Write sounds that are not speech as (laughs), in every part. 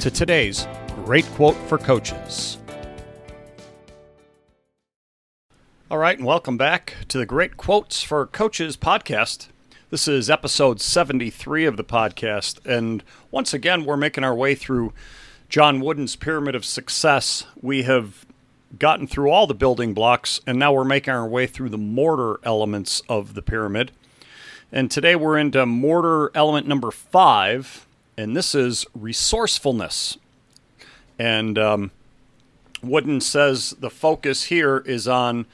to today's great quote for coaches. All right, and welcome back to the Great Quotes for Coaches podcast. This is episode 73 of the podcast, and once again, we're making our way through John Wooden's Pyramid of Success. We have gotten through all the building blocks, and now we're making our way through the mortar elements of the pyramid. And today we're into mortar element number five, and this is resourcefulness. And um, Wooden says the focus here is on,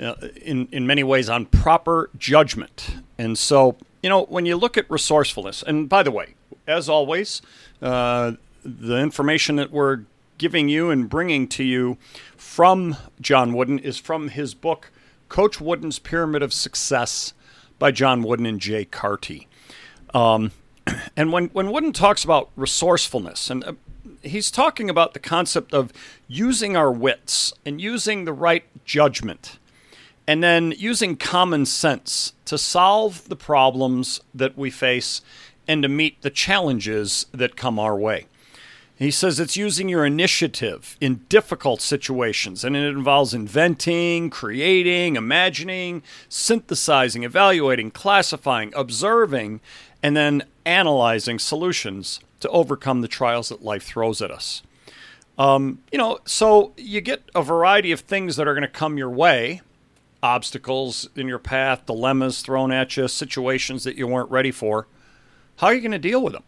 uh, in in many ways, on proper judgment. And so, you know, when you look at resourcefulness, and by the way, as always, uh, the information that we're giving you and bringing to you from John Wooden is from his book, Coach Wooden's Pyramid of Success by John Wooden and Jay Carty. Um, and when, when Wooden talks about resourcefulness, and uh, he's talking about the concept of using our wits and using the right judgment, and then using common sense to solve the problems that we face and to meet the challenges that come our way. He says it's using your initiative in difficult situations, and it involves inventing, creating, imagining, synthesizing, evaluating, classifying, observing, and then analyzing solutions to overcome the trials that life throws at us. Um, you know, so you get a variety of things that are going to come your way obstacles in your path, dilemmas thrown at you, situations that you weren't ready for. How are you going to deal with them?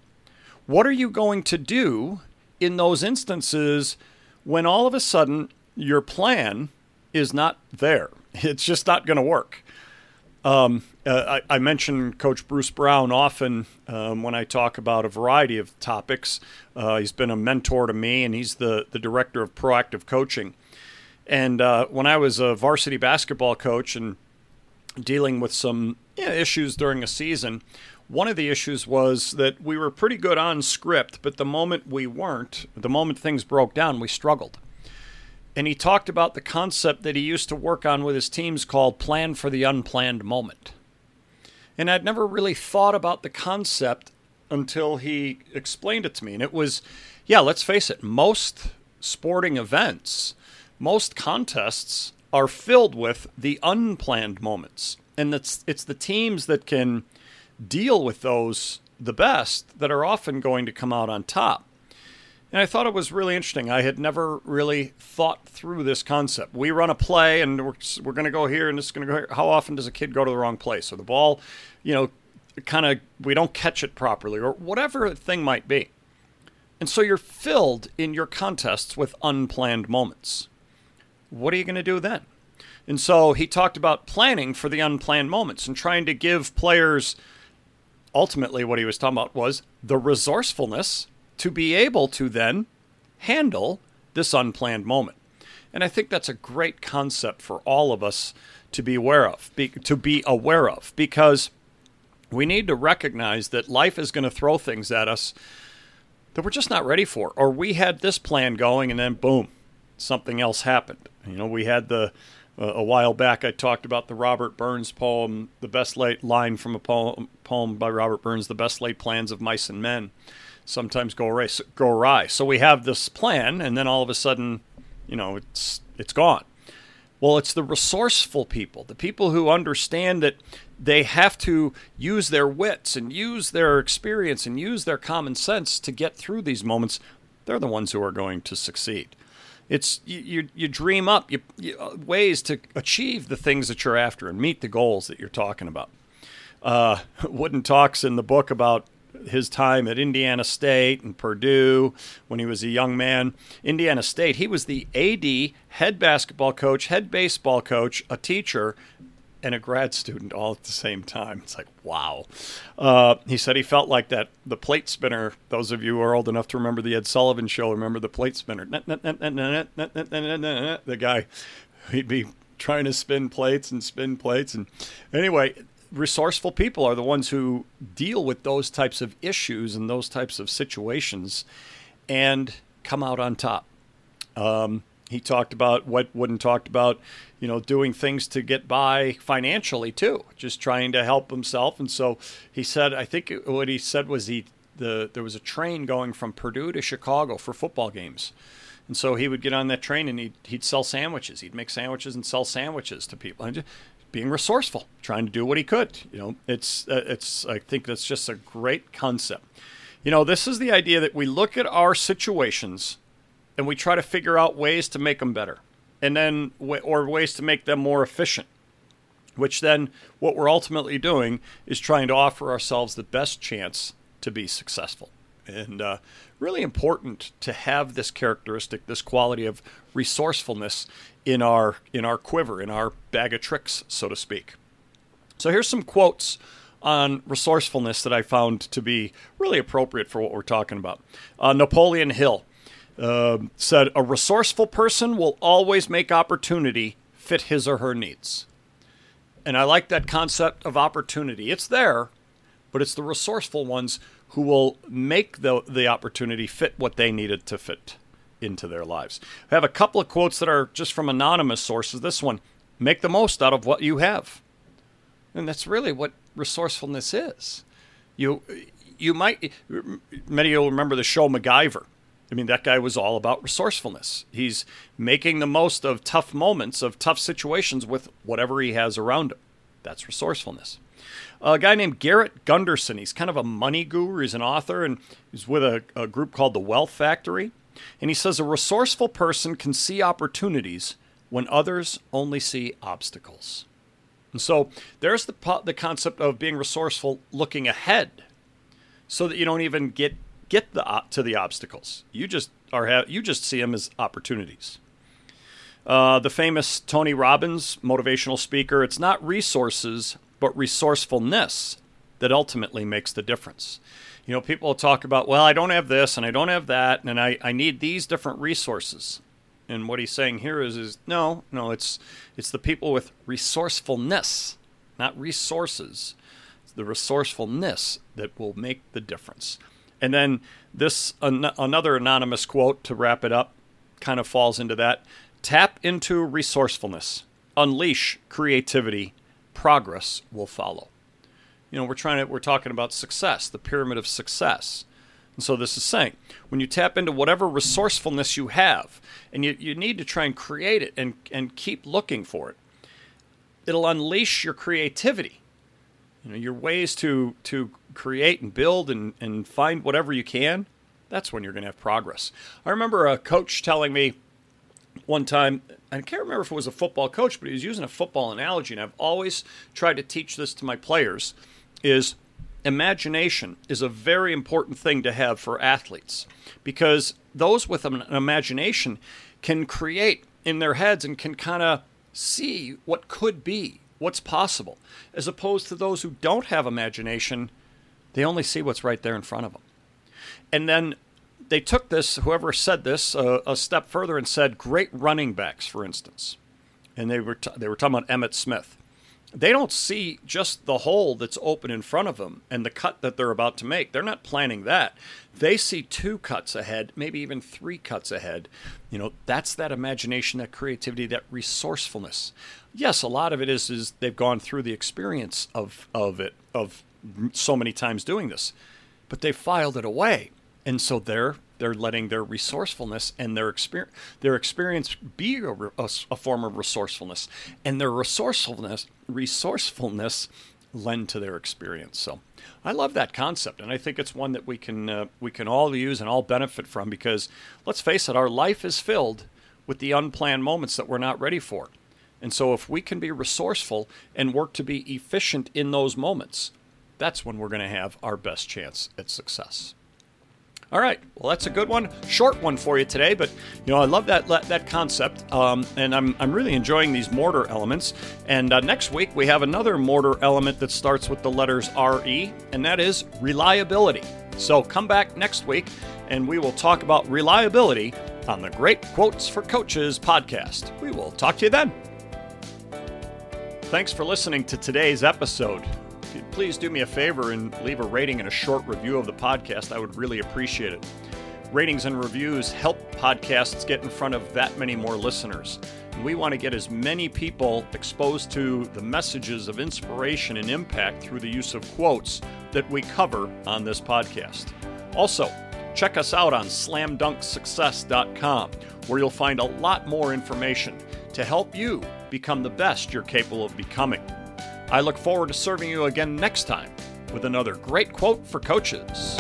What are you going to do in those instances when all of a sudden your plan is not there. (laughs) It's just not going to work. Um, uh, I, I, mention Coach Bruce Brown often um, when I talk about a variety of topics. Uh, he's been a mentor to me, and he's the, the director of proactive coaching. And uh, when I was a varsity basketball coach and dealing with some issues during a season, one of the issues was that we were pretty good on script, but the moment we weren't, the moment things broke down, we struggled. And he talked about the concept that he used to work on with his teams called plan for the unplanned moment. And I'd never really thought about the concept until he explained it to me. And it was, yeah, let's face it, most sporting events, most contests are filled with the unplanned moments. And it's, it's the teams that can deal with those the best that are often going to come out on top. And I thought it was really interesting. I had never really thought through this concept. We run a play and we're, we're going to go here and is going to go here. How often does a kid go to the wrong place? Or the ball, you know, kind of, we don't catch it properly or whatever thing might be. And so you're filled in your contests with unplanned moments. What are you going to do then? And so he talked about planning for the unplanned moments and trying to give players – ultimately what he was talking about was the resourcefulness to be able to then handle this unplanned moment. And I think that's a great concept for all of us to be aware of, be, to be aware of, because we need to recognize that life is going to throw things at us that we're just not ready for. Or we had this plan going, and then boom, something else happened. You know, we had the uh, a while back, I talked about the Robert Burns poem, the best line from a poem, poem by Robert Burns, the best laid plans of mice and men sometimes go awry, go awry. So we have this plan, and then all of a sudden, you know, it's it's gone. Well, it's the resourceful people, the people who understand that they have to use their wits and use their experience and use their common sense to get through these moments. They're the ones who are going to succeed. It's you, you, you dream up you, you, uh, ways to achieve the things that you're after and meet the goals that you're talking about. Uh, (laughs) Wooden talks in the book about his time at Indiana State and Purdue when he was a young man. Indiana State, he was the AD, head basketball coach, head baseball coach, a teacher, and a grad student all at the same time. It's like, wow. Uh, he said he felt like that the plate spinner, those of you who are old enough to remember the Ed Sullivan show, remember the plate spinner. The guy, he'd be trying to spin plates and spin plates. And anyway, resourceful people are the ones who deal with those types of issues and those types of situations and come out on top. Um, he talked about what Wooden talked about, you know, doing things to get by financially too, just trying to help himself. And so he said, I think what he said was he the there was a train going from Purdue to Chicago for football games. And so he would get on that train and he'd, he'd sell sandwiches. He'd make sandwiches and sell sandwiches to people. And just being resourceful, trying to do what he could. You know, it's uh, it's I think that's just a great concept. You know, this is the idea that we look at our situations and we try to figure out ways to make them better and then or ways to make them more efficient which then what we're ultimately doing is trying to offer ourselves the best chance to be successful and uh, really important to have this characteristic this quality of resourcefulness in our in our quiver in our bag of tricks so to speak so here's some quotes on resourcefulness that I found to be really appropriate for what we're talking about. Uh, Napoleon Hill uh, said a resourceful person will always make opportunity fit his or her needs. And I like that concept of opportunity. It's there, but it's the resourceful ones who will make the, the opportunity fit what they needed to fit into their lives. I have a couple of quotes that are just from anonymous sources. This one make the most out of what you have. And that's really what resourcefulness is. You, you might, many of you will remember the show MacGyver I mean, that guy was all about resourcefulness. He's making the most of tough moments, of tough situations with whatever he has around him. That's resourcefulness. A guy named Garrett Gunderson, he's kind of a money guru. He's an author and he's with a, a group called the Wealth Factory. And he says a resourceful person can see opportunities when others only see obstacles. And so there's the, the concept of being resourceful looking ahead so that you don't even get get the to the obstacles. You just are you just see them as opportunities. Uh, the famous Tony Robbins, motivational speaker, it's not resources but resourcefulness that ultimately makes the difference. You know, people talk about, well, I don't have this and I don't have that, and I, I need these different resources. And what he's saying here is, is no, no, it's it's the people with resourcefulness, not resources. It's the resourcefulness that will make the difference. And then this an- another anonymous quote to wrap it up kind of falls into that. Tap into resourcefulness. Unleash creativity. Progress will follow. You know, we're trying to we're talking about success, the pyramid of success. And so this is saying when you tap into whatever resourcefulness you have, and you, you need to try and create it and, and keep looking for it, it'll unleash your creativity you know, your ways to to create and build and, and find whatever you can, that's when you're going to have progress. I remember a coach telling me one time, I can't remember if it was a football coach, but he was using a football analogy, and I've always tried to teach this to my players, is imagination is a very important thing to have for athletes because those with an imagination can create in their heads and can kind of see what could be what's possible, as opposed to those who don't have imagination, they only see what's right there in front of them. And then they took this, whoever said this, uh, a step further and said, great running backs, for instance. And they were, t- they were talking about Emmitt Smith. They don't see just the hole that's open in front of them and the cut that they're about to make. They're not planning that. They see two cuts ahead, maybe even three cuts ahead. You know, that's that imagination, that creativity, that resourcefulness yes, a lot of it is is they've gone through the experience of of it of so many times doing this, but they filed it away, and so they're they're letting their resourcefulness and their experience their experience be a, a, a form of resourcefulness, and their resourcefulness resourcefulness lend to their experience. So I love that concept, and I think it's one that we can uh, we can all use and all benefit from because let's face it, our life is filled with the unplanned moments that we're not ready for. And so, if we can be resourceful and work to be efficient in those moments, that's when we're going to have our best chance at success. All right. Well, that's a good one. Short one for you today, but you know I love that that concept, um, and I'm I'm really enjoying these mortar elements. And uh, next week we have another mortar element that starts with the letters RE, and that is reliability. So come back next week, and we will talk about reliability on the Great Quotes for Coaches podcast. We will talk to you then. Thanks for listening to today's episode please do me a favor and leave a rating and a short review of the podcast. I would really appreciate it. Ratings and reviews help podcasts get in front of that many more listeners. We want to get as many people exposed to the messages of inspiration and impact through the use of quotes that we cover on this podcast. Also, check us out on slamdunksuccess.com, where you'll find a lot more information to help you become the best you're capable of becoming. I look forward to serving you again next time with another great quote for coaches.